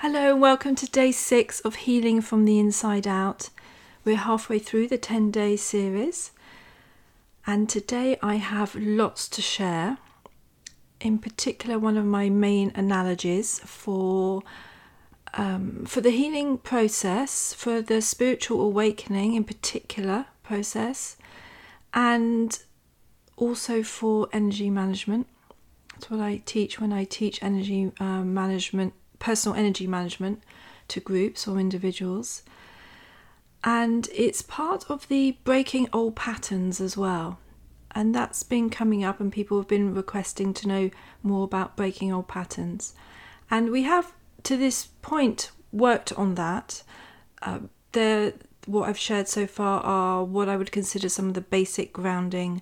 Hello, and welcome to day six of Healing from the Inside Out. We're halfway through the 10 day series, and today I have lots to share. In particular, one of my main analogies for um, for the healing process, for the spiritual awakening in particular process, and also for energy management. That's what I teach when I teach energy uh, management personal energy management to groups or individuals. And it's part of the breaking old patterns as well. And that's been coming up, and people have been requesting to know more about breaking old patterns. And we have, to this point, worked on that. Uh, there, what I've shared so far are what I would consider some of the basic grounding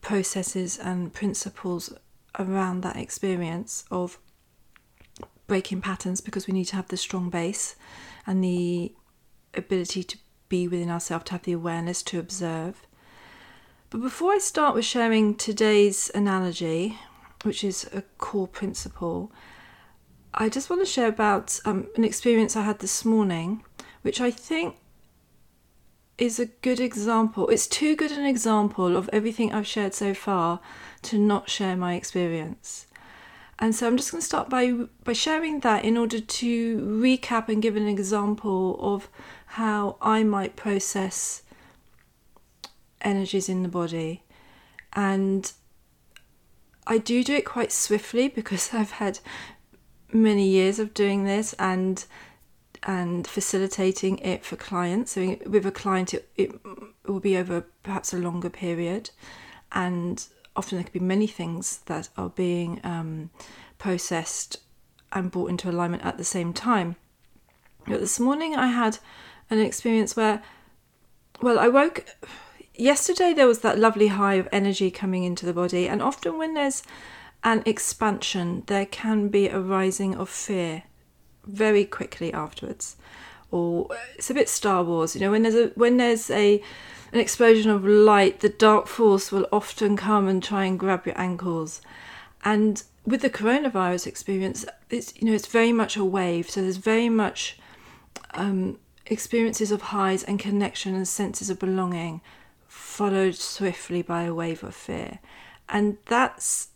processes and principles around that experience of breaking patterns because we need to have the strong base and the ability to be within ourselves, to have the awareness to observe. But before I start with sharing today's analogy, which is a core principle, I just want to share about um, an experience I had this morning, which I think is a good example. It's too good an example of everything I've shared so far to not share my experience. And so I'm just going to start by by sharing that in order to recap and give an example of how I might process energies in the body. And I do do it quite swiftly because I've had many years of doing this and and facilitating it for clients. So with a client, it, it will be over perhaps a longer period, and often there could be many things that are being um, processed and brought into alignment at the same time. But this morning I had an experience where, well, I woke. Yesterday there was that lovely high of energy coming into the body, and often when there's an expansion, there can be a rising of fear very quickly afterwards. Or it's a bit Star Wars, you know, when there's a when there's a an explosion of light, the dark force will often come and try and grab your ankles. And with the coronavirus experience, it's you know it's very much a wave. So there's very much um, experiences of highs and connection and senses of belonging, followed swiftly by a wave of fear, and that's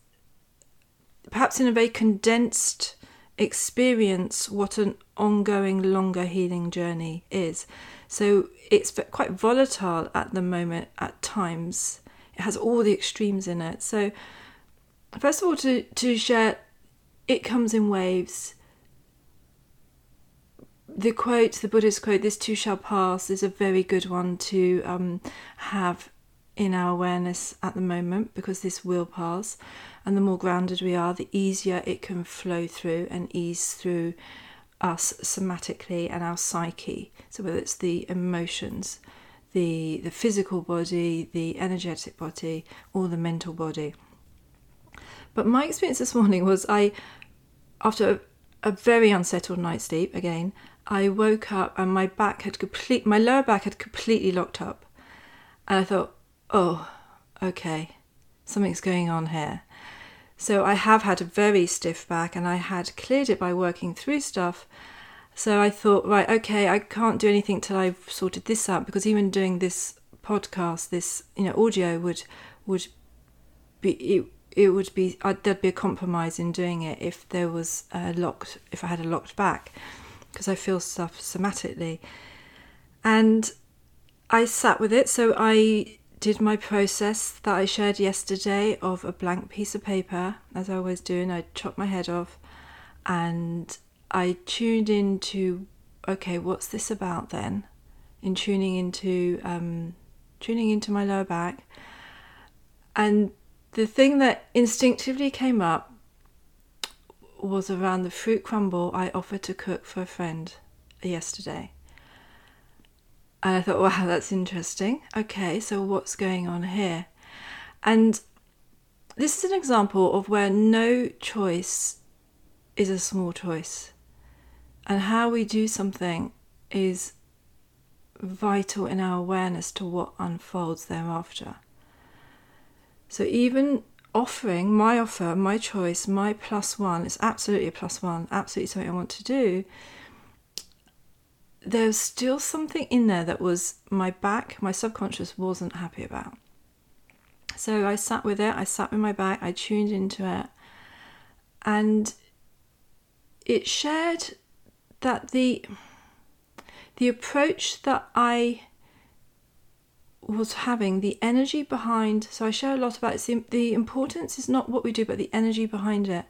perhaps in a very condensed experience what an ongoing longer healing journey is. So it's quite volatile at the moment at times. It has all the extremes in it. So first of all to, to share it comes in waves. The quote, the Buddhist quote, this too shall pass, is a very good one to um, have in our awareness at the moment because this will pass. And the more grounded we are, the easier it can flow through and ease through us somatically and our psyche. So whether it's the emotions, the the physical body, the energetic body, or the mental body. But my experience this morning was I, after a, a very unsettled night's sleep again, I woke up and my back had complete my lower back had completely locked up, and I thought, oh, okay, something's going on here. So I have had a very stiff back and I had cleared it by working through stuff. So I thought, right, okay, I can't do anything till I've sorted this out because even doing this podcast, this you know audio would would be it, it would be I'd, there'd be a compromise in doing it if there was a locked if I had a locked back because I feel stuff somatically, and I sat with it. So I did my process that I shared yesterday of a blank piece of paper, as I always do, and I chopped my head off and I tuned into okay, what's this about then? In tuning into um, tuning into my lower back. And the thing that instinctively came up was around the fruit crumble I offered to cook for a friend yesterday. And I thought, wow, that's interesting. Okay, so what's going on here? And this is an example of where no choice is a small choice. And how we do something is vital in our awareness to what unfolds thereafter. So even offering my offer, my choice, my plus one, it's absolutely a plus one, absolutely something I want to do. There's still something in there that was my back, my subconscious wasn't happy about. So I sat with it, I sat with my back, I tuned into it, and it shared that the the approach that I was having, the energy behind. So I share a lot about it. The, the importance is not what we do, but the energy behind it.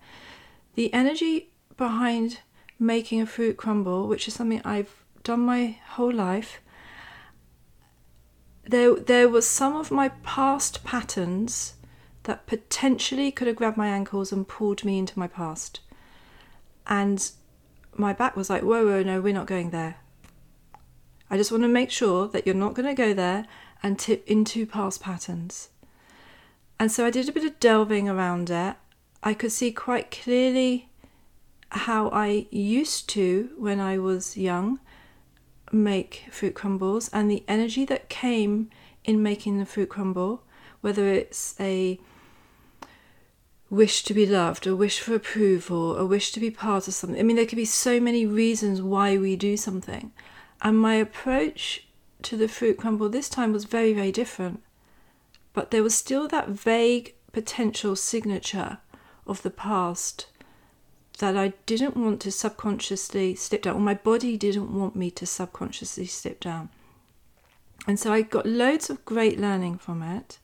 The energy behind making a fruit crumble, which is something I've done my whole life. There, there was some of my past patterns that potentially could have grabbed my ankles and pulled me into my past. And my back was like, whoa, whoa, no, we're not going there. I just want to make sure that you're not going to go there and tip into past patterns. And so I did a bit of delving around it. I could see quite clearly how I used to, when I was young, make fruit crumbles and the energy that came in making the fruit crumble, whether it's a wish to be loved, a wish for approval, a wish to be part of something. I mean, there could be so many reasons why we do something. And my approach to the fruit crumble this time was very, very different. But there was still that vague potential signature of the past that I didn't want to subconsciously slip down, or my body didn't want me to subconsciously slip down. And so I got loads of great learning from it.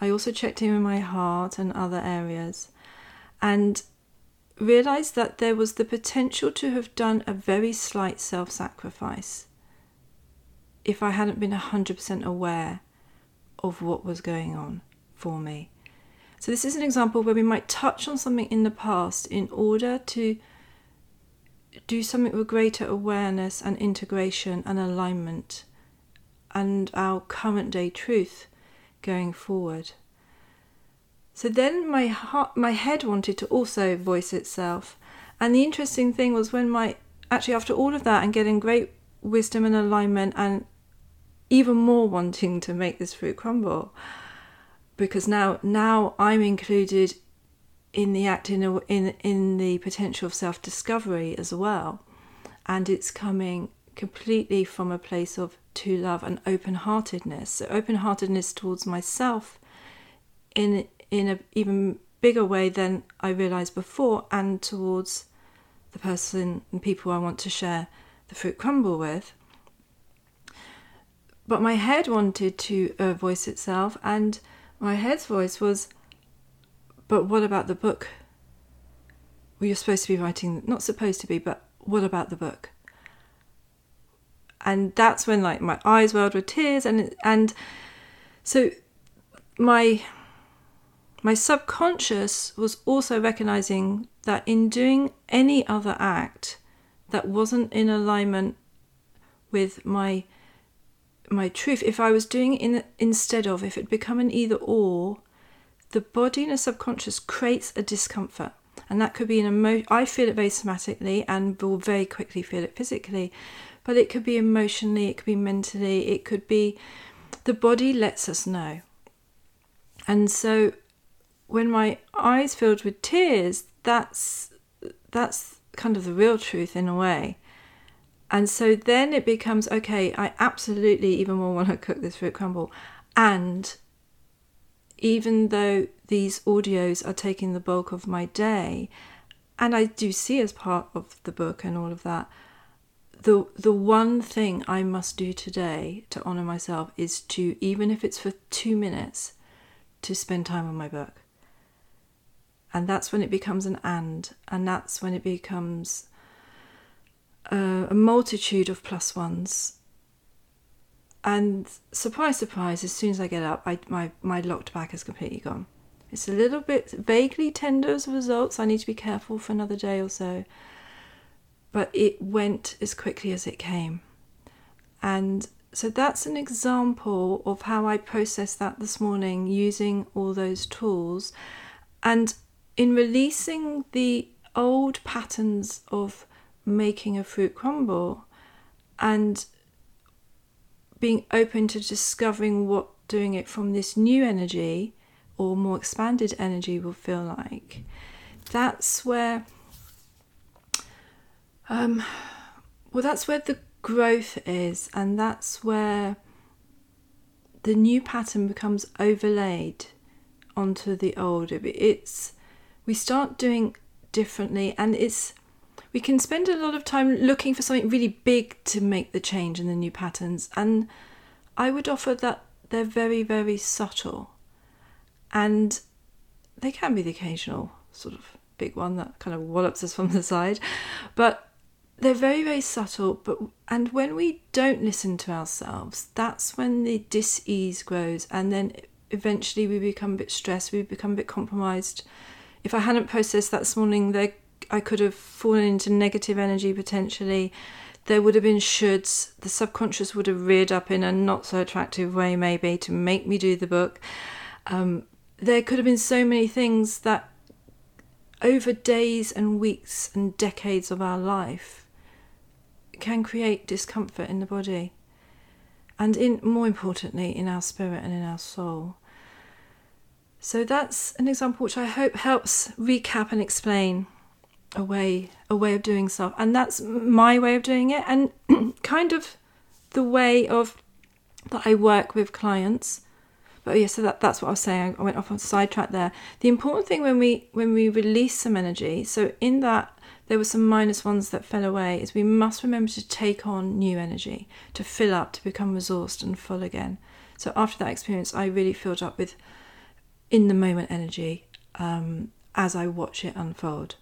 I also checked in with my heart and other areas and realized that there was the potential to have done a very slight self sacrifice if I hadn't been 100% aware of what was going on for me. So, this is an example where we might touch on something in the past in order to do something with greater awareness and integration and alignment and our current day truth going forward. So then my heart, my head wanted to also voice itself, and the interesting thing was when my actually after all of that and getting great wisdom and alignment and even more wanting to make this fruit crumble because now now I'm included in the act in a, in in the potential of self discovery as well, and it's coming completely from a place of to love and open heartedness. So open heartedness towards myself in in an even bigger way than I realized before, and towards the person and people I want to share the fruit crumble with but my head wanted to uh, voice itself, and my head's voice was, But what about the book? Well, you're supposed to be writing, not supposed to be, but what about the book? And that's when like my eyes welled with tears, and and so my my subconscious was also recognizing that in doing any other act that wasn't in alignment with my my truth, if I was doing it in, instead of, if it become an either or, the body and the subconscious creates a discomfort. And that could be an emotion. I feel it very somatically and will very quickly feel it physically. But it could be emotionally, it could be mentally, it could be the body lets us know. And so when my eyes filled with tears, that's that's kind of the real truth in a way. And so then it becomes okay, I absolutely even more want to cook this fruit crumble. And even though these audios are taking the bulk of my day, and I do see as part of the book and all of that, the the one thing I must do today to honor myself is to even if it's for 2 minutes to spend time on my book. And that's when it becomes an and and that's when it becomes uh, a multitude of plus ones. And surprise, surprise, as soon as I get up, I, my, my locked back is completely gone. It's a little bit vaguely tender as a result, so I need to be careful for another day or so. But it went as quickly as it came. And so that's an example of how I processed that this morning using all those tools. And in releasing the old patterns of making a fruit crumble and being open to discovering what doing it from this new energy or more expanded energy will feel like. That's where, um, well, that's where the growth is, and that's where the new pattern becomes overlaid onto the old. It's we start doing differently, and it's we can spend a lot of time looking for something really big to make the change in the new patterns, and I would offer that they're very, very subtle, and they can be the occasional sort of big one that kind of wallops us from the side, but they're very, very subtle. But and when we don't listen to ourselves, that's when the dis-ease grows, and then eventually we become a bit stressed, we become a bit compromised. If I hadn't processed that this morning, there I could have fallen into negative energy potentially. There would have been shoulds. The subconscious would have reared up in a not so attractive way, maybe, to make me do the book. Um, there could have been so many things that over days and weeks and decades of our life can create discomfort in the body and in more importantly in our spirit and in our soul so that's an example which i hope helps recap and explain a way a way of doing stuff. And that's my way of doing it. And kind of the way of that I work with clients. But yeah so that, that's what I was saying. I went off on sidetrack there. The important thing when we when we release some energy so in that there were some minus ones that fell away is we must remember to take on new energy to fill up to become resourced and full again. So after that experience I really filled up with in the moment energy um, as I watch it unfold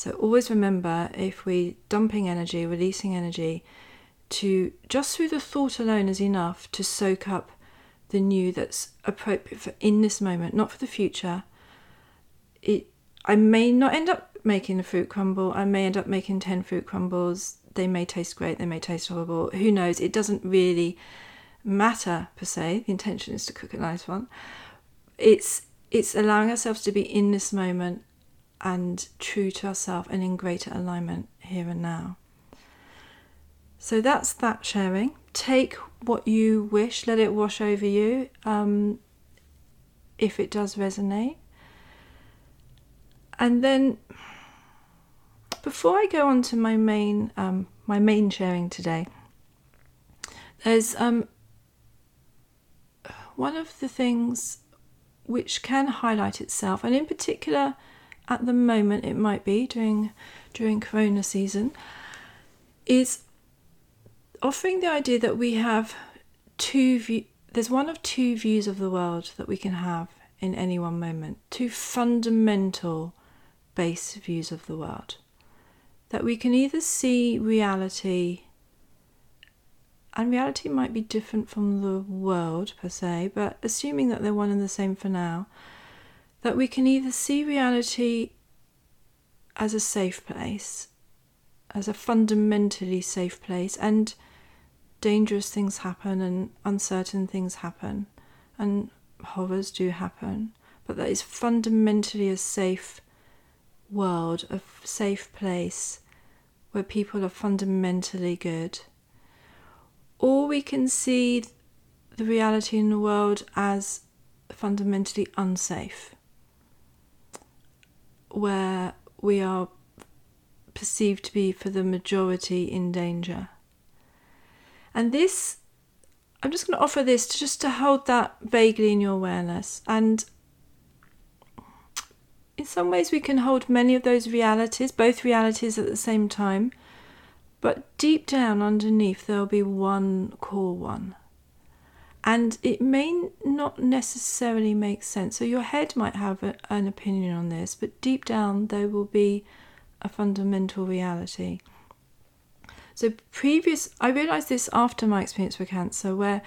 so always remember if we're dumping energy, releasing energy, to just through the thought alone is enough to soak up the new that's appropriate for in this moment, not for the future. It I may not end up making a fruit crumble. I may end up making 10 fruit crumbles. They may taste great, they may taste horrible. Who knows? It doesn't really matter per se. The intention is to cook a nice one. It's it's allowing ourselves to be in this moment and true to ourselves and in greater alignment here and now. So that's that sharing. Take what you wish, let it wash over you um, if it does resonate. And then before I go on to my main um, my main sharing today, there's um, one of the things which can highlight itself, and in particular at the moment it might be during during corona season is offering the idea that we have two view there's one of two views of the world that we can have in any one moment two fundamental base views of the world. That we can either see reality and reality might be different from the world per se but assuming that they're one and the same for now that we can either see reality as a safe place, as a fundamentally safe place, and dangerous things happen and uncertain things happen, and horrors do happen, but that is fundamentally a safe world, a safe place where people are fundamentally good. Or we can see the reality in the world as fundamentally unsafe where we are perceived to be for the majority in danger. And this, I'm just going to offer this to just to hold that vaguely in your awareness. And in some ways, we can hold many of those realities, both realities at the same time. But deep down underneath, there'll be one core one and it may not necessarily make sense. So your head might have a, an opinion on this, but deep down there will be a fundamental reality. So previous, I realised this after my experience with cancer, where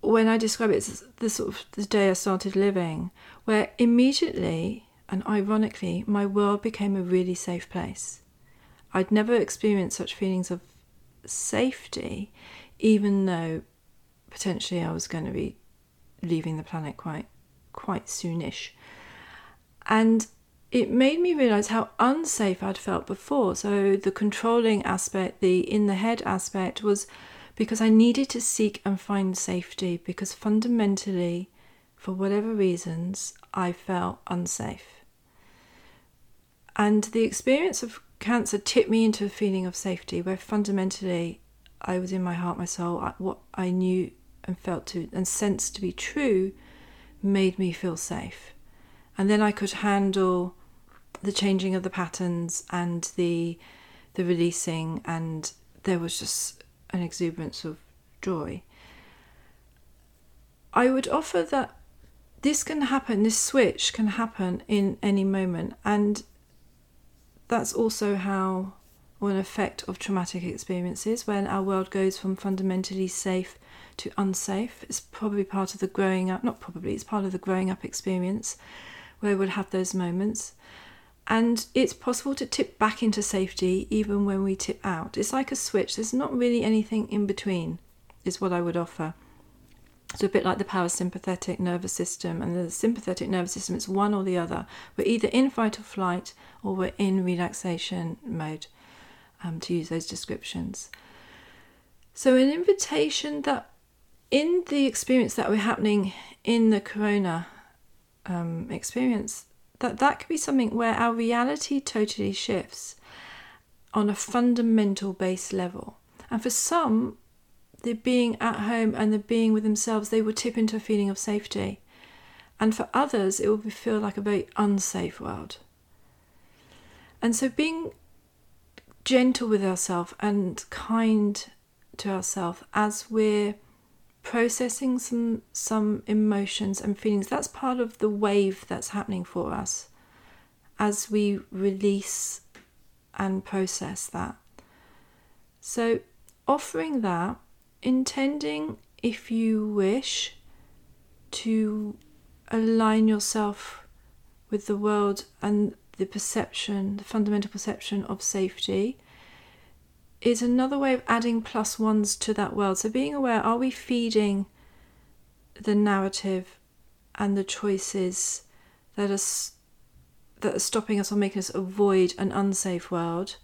when I describe it as the sort of the day I started living, where immediately and ironically my world became a really safe place. I'd never experienced such feelings of safety, even though potentially I was going to be leaving the planet quite quite soonish. And it made me realize how unsafe I'd felt before. So the controlling aspect, the in the head aspect was because I needed to seek and find safety because fundamentally for whatever reasons, I felt unsafe. And the experience of cancer tipped me into a feeling of safety where fundamentally I was in my heart, my soul, what I knew and felt to and sensed to be true made me feel safe. And then I could handle the changing of the patterns and the the releasing and there was just an exuberance of joy. I would offer that this can happen, this switch can happen in any moment, and that's also how, or an effect of traumatic experiences, when our world goes from fundamentally safe to unsafe. It's probably part of the growing up, not probably, it's part of the growing up experience where we'll have those moments. And it's possible to tip back into safety even when we tip out. It's like a switch, there's not really anything in between, is what I would offer. So, a bit like the parasympathetic nervous system and the sympathetic nervous system, it's one or the other. We're either in fight or flight or we're in relaxation mode, um, to use those descriptions. So, an invitation that in the experience that we're happening in the corona um, experience, that that could be something where our reality totally shifts on a fundamental base level. And for some, the being at home and the being with themselves, they will tip into a feeling of safety. And for others, it will feel like a very unsafe world. And so being gentle with ourselves and kind to ourselves as we're processing some some emotions and feelings. That's part of the wave that's happening for us as we release and process that. So offering that intending, if you wish, to align yourself with the world and the perception, the fundamental perception of safety, is another way of adding plus ones to that world. So, being aware are we feeding the narrative and the choices that are, that are stopping us or making us avoid an unsafe world,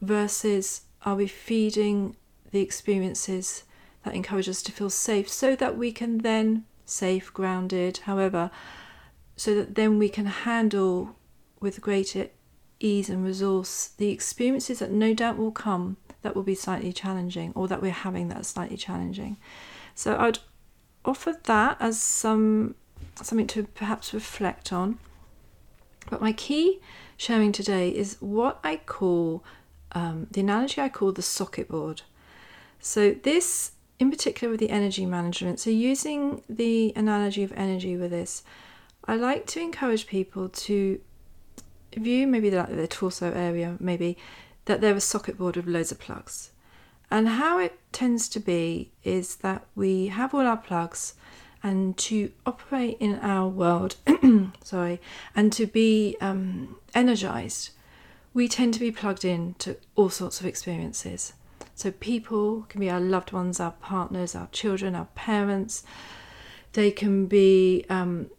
versus are we feeding the experiences that encourage us to feel safe so that we can then safe grounded however so that then we can handle with greater ease and resource the experiences that no doubt will come that will be slightly challenging or that we're having that slightly challenging. So i'd offer that as some something to perhaps reflect on. But my key sharing today is what i call um, the analogy i call the socket board. So, this in particular with the energy management, so using the analogy of energy with this, I like to encourage people to view maybe the, the torso area, maybe that they're a socket board with loads of plugs. And how it tends to be is that we have all our plugs, and to operate in our world, sorry, and to be um, energized, we tend to be plugged in to all sorts of experiences. So, people can be our loved ones, our partners, our children, our parents. They can be um,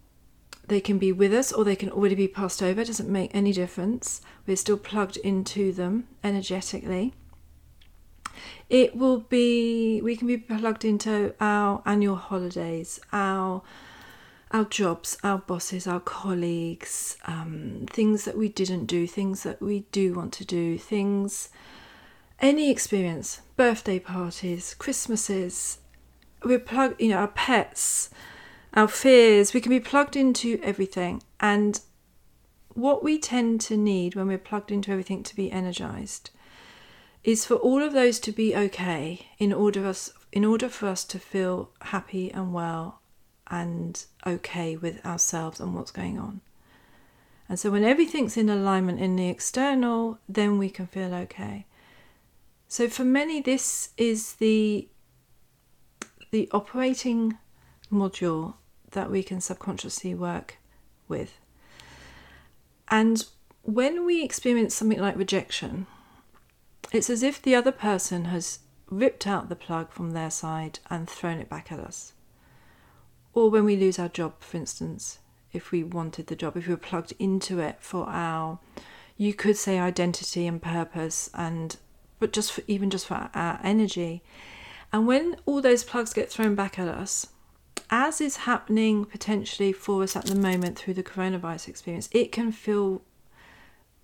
they can be with us or they can already be passed over. It doesn't make any difference. We're still plugged into them energetically. It will be we can be plugged into our annual holidays, our our jobs, our bosses, our colleagues, um, things that we didn't do, things that we do want to do, things any experience, birthday parties, Christmases, we're plugged, you know, our pets, our fears, we can be plugged into everything. And what we tend to need when we're plugged into everything to be energized is for all of those to be okay in order us in order for us to feel happy and well and okay with ourselves and what's going on. And so when everything's in alignment in the external, then we can feel okay. So for many, this is the the operating module that we can subconsciously work with. And when we experience something like rejection, it's as if the other person has ripped out the plug from their side and thrown it back at us. Or when we lose our job, for instance, if we wanted the job, if we were plugged into it for our, you could say, identity and purpose and but just for even just for our energy. And when all those plugs get thrown back at us, as is happening potentially for us at the moment through the coronavirus experience, it can feel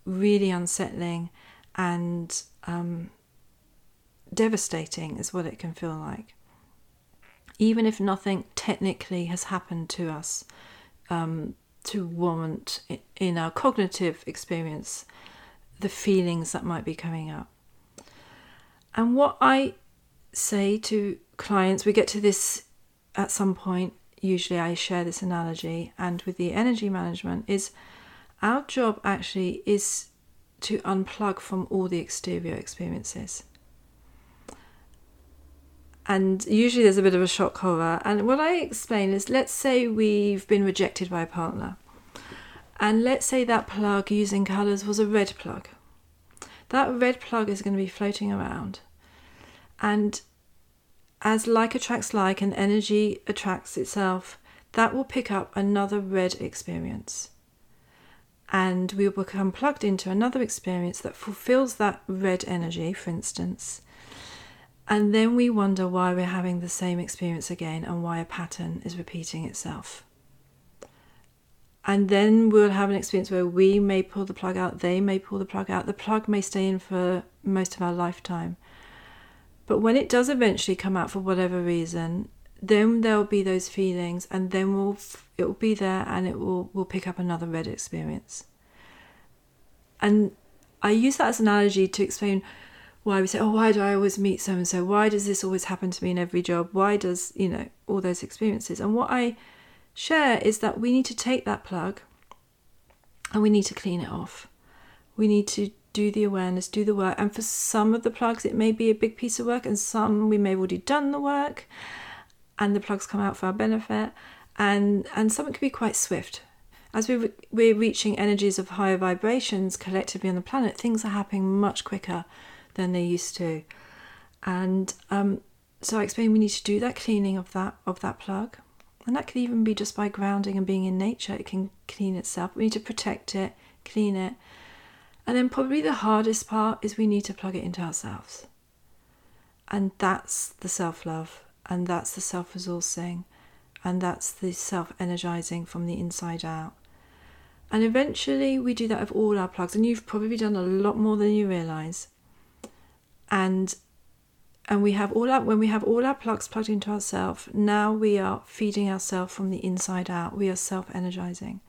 really unsettling and um, devastating, is what it can feel like. Even if nothing technically has happened to us um, to warrant in our cognitive experience the feelings that might be coming up. And what I say to clients, we get to this at some point, usually I share this analogy, and with the energy management, is our job actually is to unplug from all the exterior experiences. And usually there's a bit of a shock horror. And what I explain is let's say we've been rejected by a partner. And let's say that plug using colours was a red plug. That red plug is going to be floating around. And as like attracts like and energy attracts itself, that will pick up another red experience. And we will become plugged into another experience that fulfills that red energy, for instance. And then we wonder why we're having the same experience again and why a pattern is repeating itself. And then we'll have an experience where we may pull the plug out, they may pull the plug out, the plug may stay in for most of our lifetime. But when it does eventually come out for whatever reason, then there'll be those feelings, and then we'll it will be there, and it will will pick up another red experience. And I use that as an analogy to explain why we say, "Oh, why do I always meet so and so? Why does this always happen to me in every job? Why does you know all those experiences?" And what I share is that we need to take that plug, and we need to clean it off. We need to do the awareness, do the work. And for some of the plugs, it may be a big piece of work, and some we may have already done the work, and the plugs come out for our benefit. And and some it can be quite swift. As we we're reaching energies of higher vibrations collectively on the planet, things are happening much quicker than they used to. And um, so I explained we need to do that cleaning of that of that plug, and that could even be just by grounding and being in nature. It can clean itself. We need to protect it, clean it, and then probably the hardest part is we need to plug it into ourselves. And that's the self love, and that's the self resourcing, and that's the self energizing from the inside out. And eventually we do that with all our plugs, and you've probably done a lot more than you realize. And and we have all our when we have all our plugs plugged into ourselves, now we are feeding ourselves from the inside out. We are self energizing.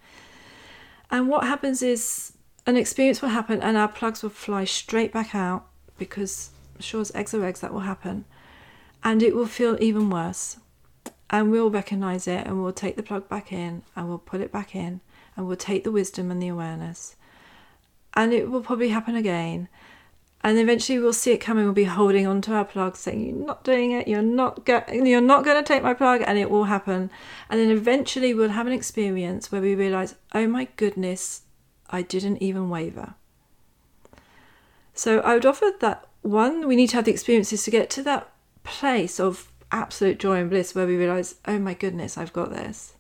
And what happens is an experience will happen and our plugs will fly straight back out because sure as eggs are eggs that will happen. And it will feel even worse. And we'll recognize it and we'll take the plug back in and we'll put it back in and we'll take the wisdom and the awareness. And it will probably happen again. And eventually we'll see it coming we'll be holding onto our plug saying you're not doing it. You're not go- you're not going to take my plug and it will happen. And then eventually we'll have an experience where we realize oh my goodness I didn't even waver. So I would offer that one, we need to have the experiences to get to that place of absolute joy and bliss where we realize, oh my goodness, I've got this.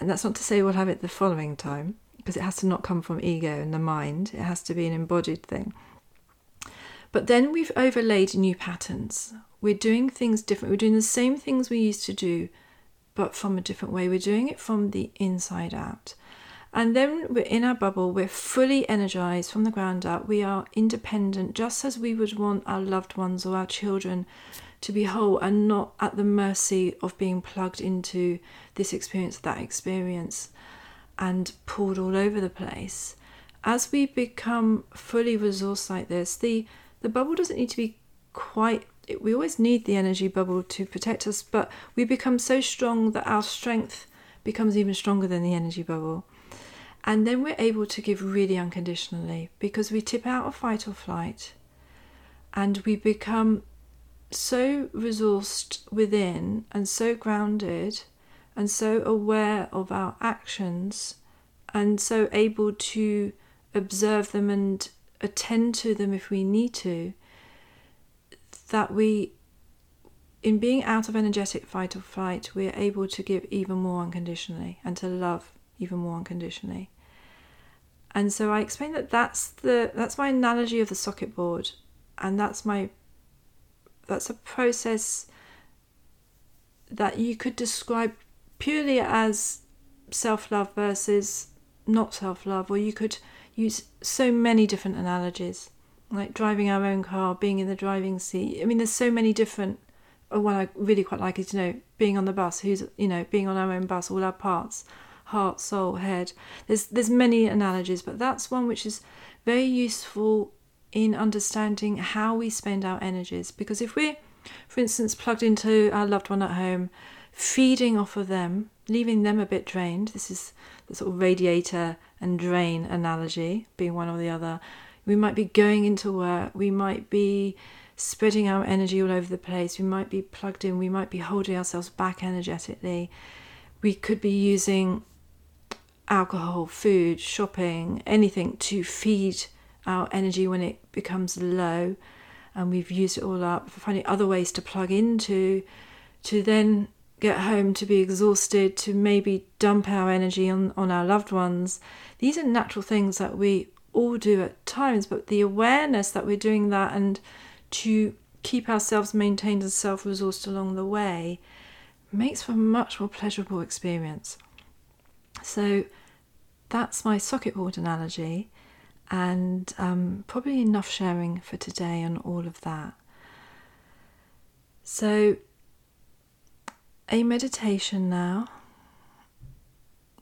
And that's not to say we'll have it the following time, because it has to not come from ego and the mind, it has to be an embodied thing. But then we've overlaid new patterns. We're doing things different. We're doing the same things we used to do, but from a different way. We're doing it from the inside out. And then we're in our bubble, we're fully energized from the ground up. We are independent, just as we would want our loved ones or our children to be whole and not at the mercy of being plugged into this experience, that experience, and pulled all over the place. As we become fully resourced like this, the, the bubble doesn't need to be quite we always need the energy bubble to protect us, but we become so strong that our strength becomes even stronger than the energy bubble. And then we're able to give really unconditionally because we tip out of fight or flight and we become so resourced within and so grounded and so aware of our actions and so able to observe them and attend to them if we need to that we in being out of energetic fight or flight we're able to give even more unconditionally and to love even more unconditionally and so I explain that that's the that's my analogy of the socket board, and that's my that's a process that you could describe purely as self love versus not self love, or you could use so many different analogies, like driving our own car, being in the driving seat. I mean, there's so many different. Or what I really quite like is, you know, being on the bus, who's, you know, being on our own bus, all our parts, heart, soul, head. There's there's many analogies, but that's one which is very useful in understanding how we spend our energies. Because if we're, for instance, plugged into our loved one at home, feeding off of them, leaving them a bit drained. This is the sort of radiator and drain analogy, being one or the other. We might be going into work, we might be spreading our energy all over the place, we might be plugged in, we might be holding ourselves back energetically. We could be using alcohol, food, shopping, anything to feed our energy when it becomes low and we've used it all up, for finding other ways to plug into, to then get home to be exhausted, to maybe dump our energy on, on our loved ones. These are natural things that we all do at times, but the awareness that we're doing that and to keep ourselves maintained and self resourced along the way makes for a much more pleasurable experience. So that's my socket board analogy, and um, probably enough sharing for today on all of that. So, a meditation now.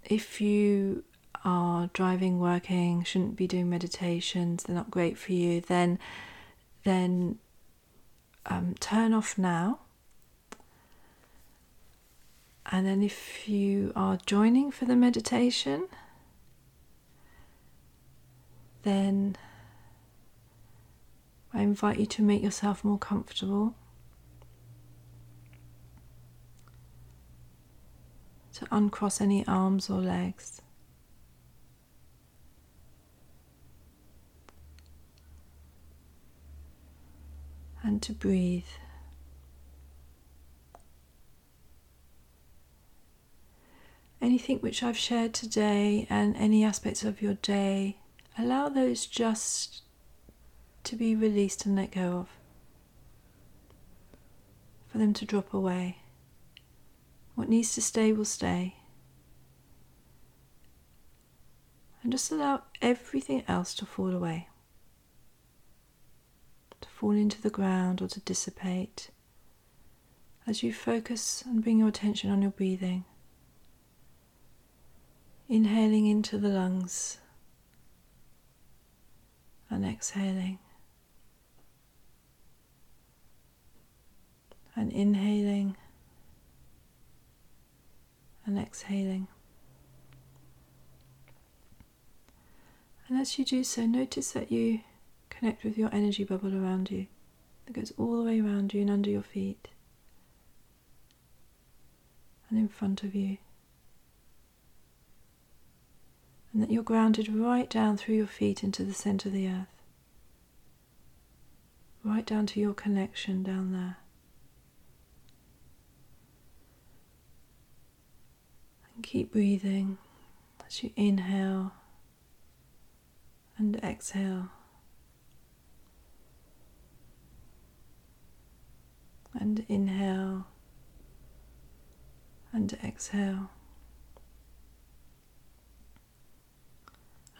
If you are driving, working, shouldn't be doing meditations, they're not great for you, then then um, turn off now. And then if you are joining for the meditation, then I invite you to make yourself more comfortable. To uncross any arms or legs. And to breathe. Anything which I've shared today and any aspects of your day allow those just to be released and let go of, for them to drop away. What needs to stay will stay. And just allow everything else to fall away, to fall into the ground or to dissipate as you focus and bring your attention on your breathing. Inhaling into the lungs and exhaling. And inhaling and exhaling. And as you do so, notice that you connect with your energy bubble around you that goes all the way around you and under your feet and in front of you and that you're grounded right down through your feet into the center of the earth. Right down to your connection down there. And keep breathing as you inhale and exhale. And inhale and exhale.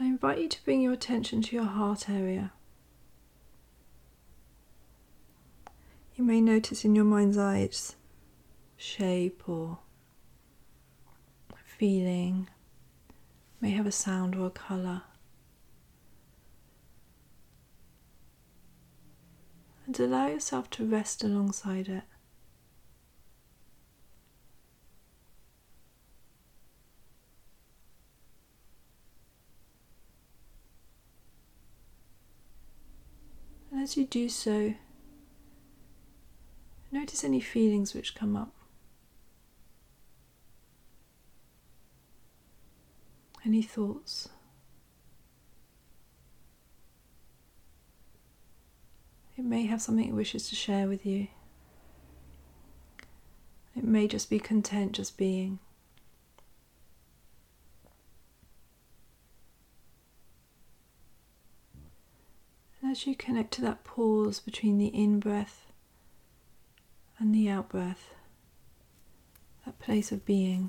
I invite you to bring your attention to your heart area. You may notice in your mind's eye its shape or feeling, may have a sound or a colour. And allow yourself to rest alongside it. As you do so, notice any feelings which come up. Any thoughts? It may have something it wishes to share with you. It may just be content just being. As you connect to that pause between the in breath and the out breath, that place of being,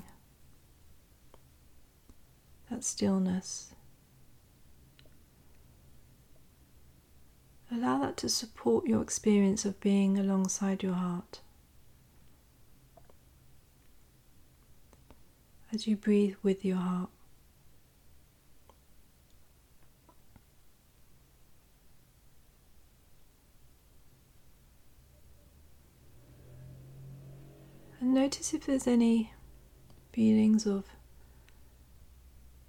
that stillness. Allow that to support your experience of being alongside your heart. As you breathe with your heart. And notice if there's any feelings of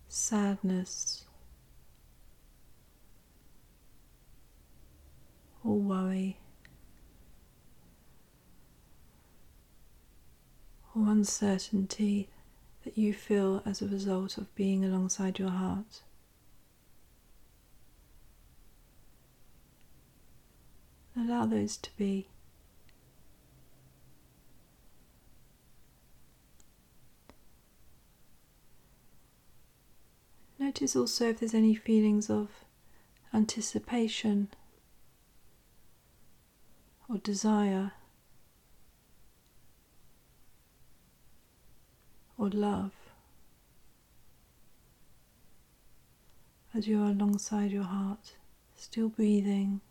sadness or worry or uncertainty that you feel as a result of being alongside your heart. Allow those to be. Notice also if there's any feelings of anticipation or desire or love as you're alongside your heart, still breathing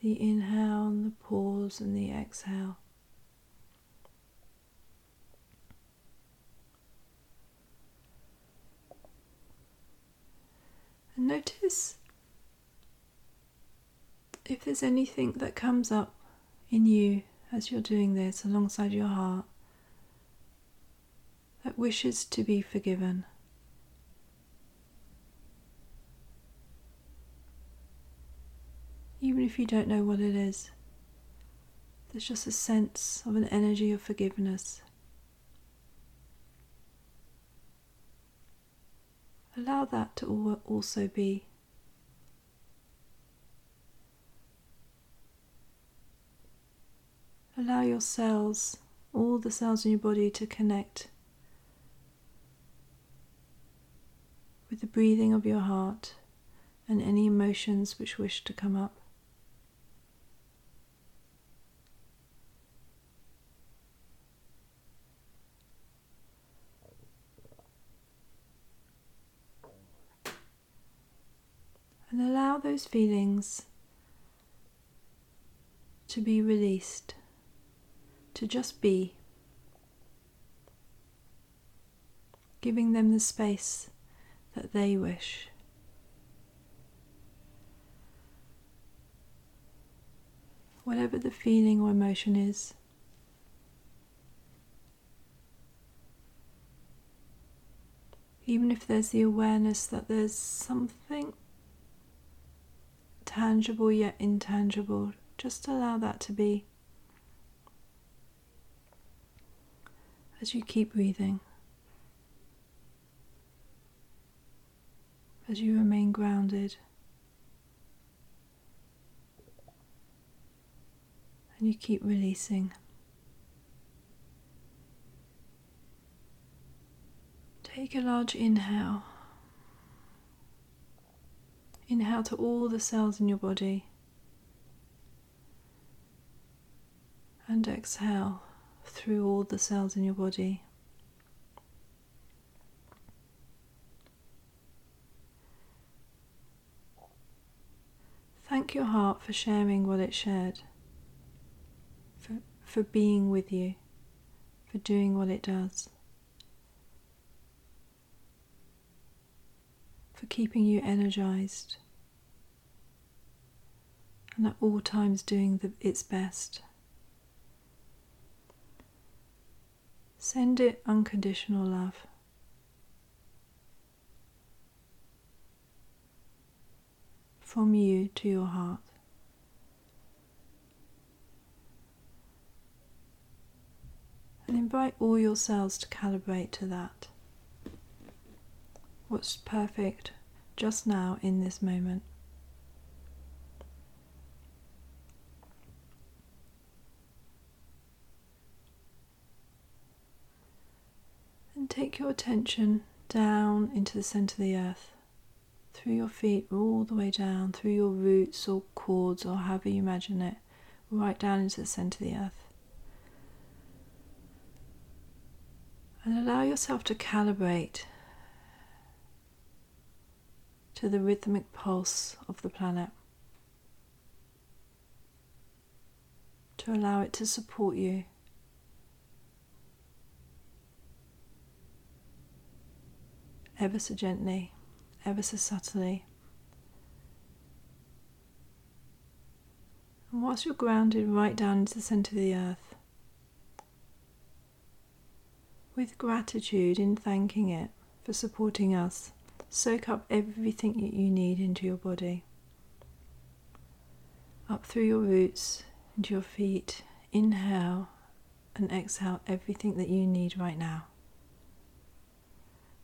the inhale and the pause and the exhale. Notice if there's anything that comes up in you as you're doing this alongside your heart that wishes to be forgiven. Even if you don't know what it is, there's just a sense of an energy of forgiveness. Allow that to also be Allow your cells, all the cells in your body, to connect with the breathing of your heart and any emotions which wish to come up. And allow those feelings to be released to just be, giving them the space that they wish. Whatever the feeling or emotion is, even if there's the awareness that there's something tangible yet intangible, just allow that to be. as you keep breathing, as you remain grounded, and you keep releasing. Take a large inhale. Inhale to all the cells in your body. And exhale through all the cells in your body. Thank your heart for sharing what it shared, for, for being with you, for doing what it does, for keeping you energized, and at all times doing the, its best. Send it unconditional love. From you to your heart. And invite all your cells to calibrate to that. What's perfect just now in this moment. And take your attention down into the center of the earth, through your feet, all the way down, through your roots or cords, or however you imagine it, right down into the center of the earth. And allow yourself to calibrate to the rhythmic pulse of the planet. To allow it to support you. Ever so gently, ever so subtly. And whilst you're grounded right down into the centre of the earth, with gratitude in thanking it for supporting us, soak up everything that you need into your body. Up through your roots, into your feet. Inhale and exhale everything that you need right now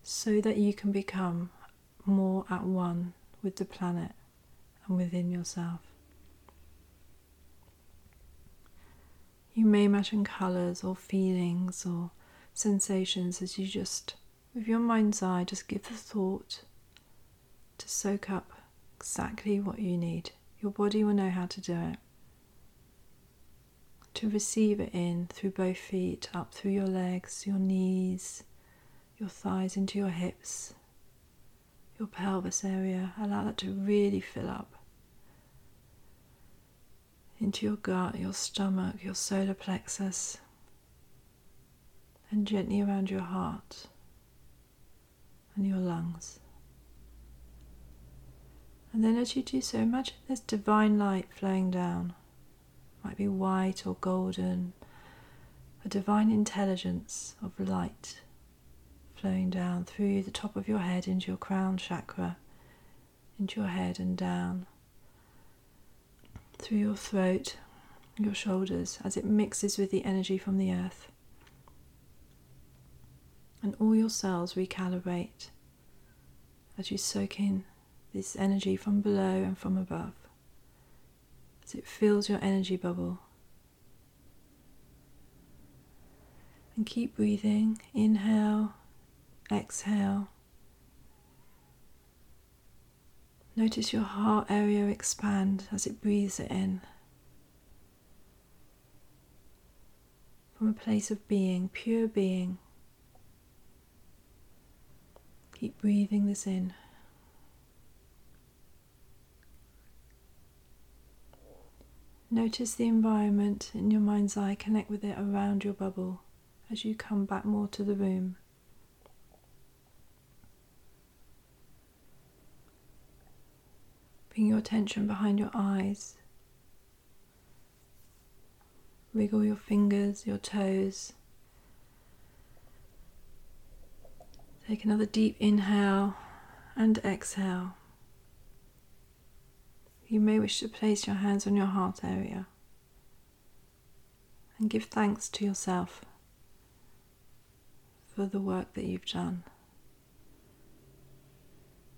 so that you can become more at one with the planet and within yourself. You may imagine colours or feelings or sensations as you just, with your mind's eye, just give the thought to soak up exactly what you need. Your body will know how to do it. To receive it in through both feet, up through your legs, your knees, your thighs into your hips, your pelvis area. Allow that to really fill up into your gut, your stomach, your solar plexus, and gently around your heart and your lungs. And then, as you do so, imagine this divine light flowing down. It might be white or golden, a divine intelligence of light flowing down through the top of your head into your crown chakra, into your head and down through your throat, your shoulders, as it mixes with the energy from the earth. And all your cells recalibrate as you soak in this energy from below and from above, as it fills your energy bubble. And keep breathing. Inhale, exhale. Notice your heart area expand as it breathes it in. From a place of being, pure being. Keep breathing this in. Notice the environment in your mind's eye, connect with it around your bubble as you come back more to the room. Bring your attention behind your eyes. Wiggle your fingers, your toes. Take another deep inhale and exhale. You may wish to place your hands on your heart area and give thanks to yourself for the work that you've done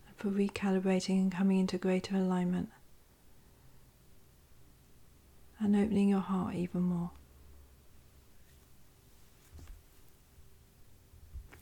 and for recalibrating and coming into greater alignment and opening your heart even more.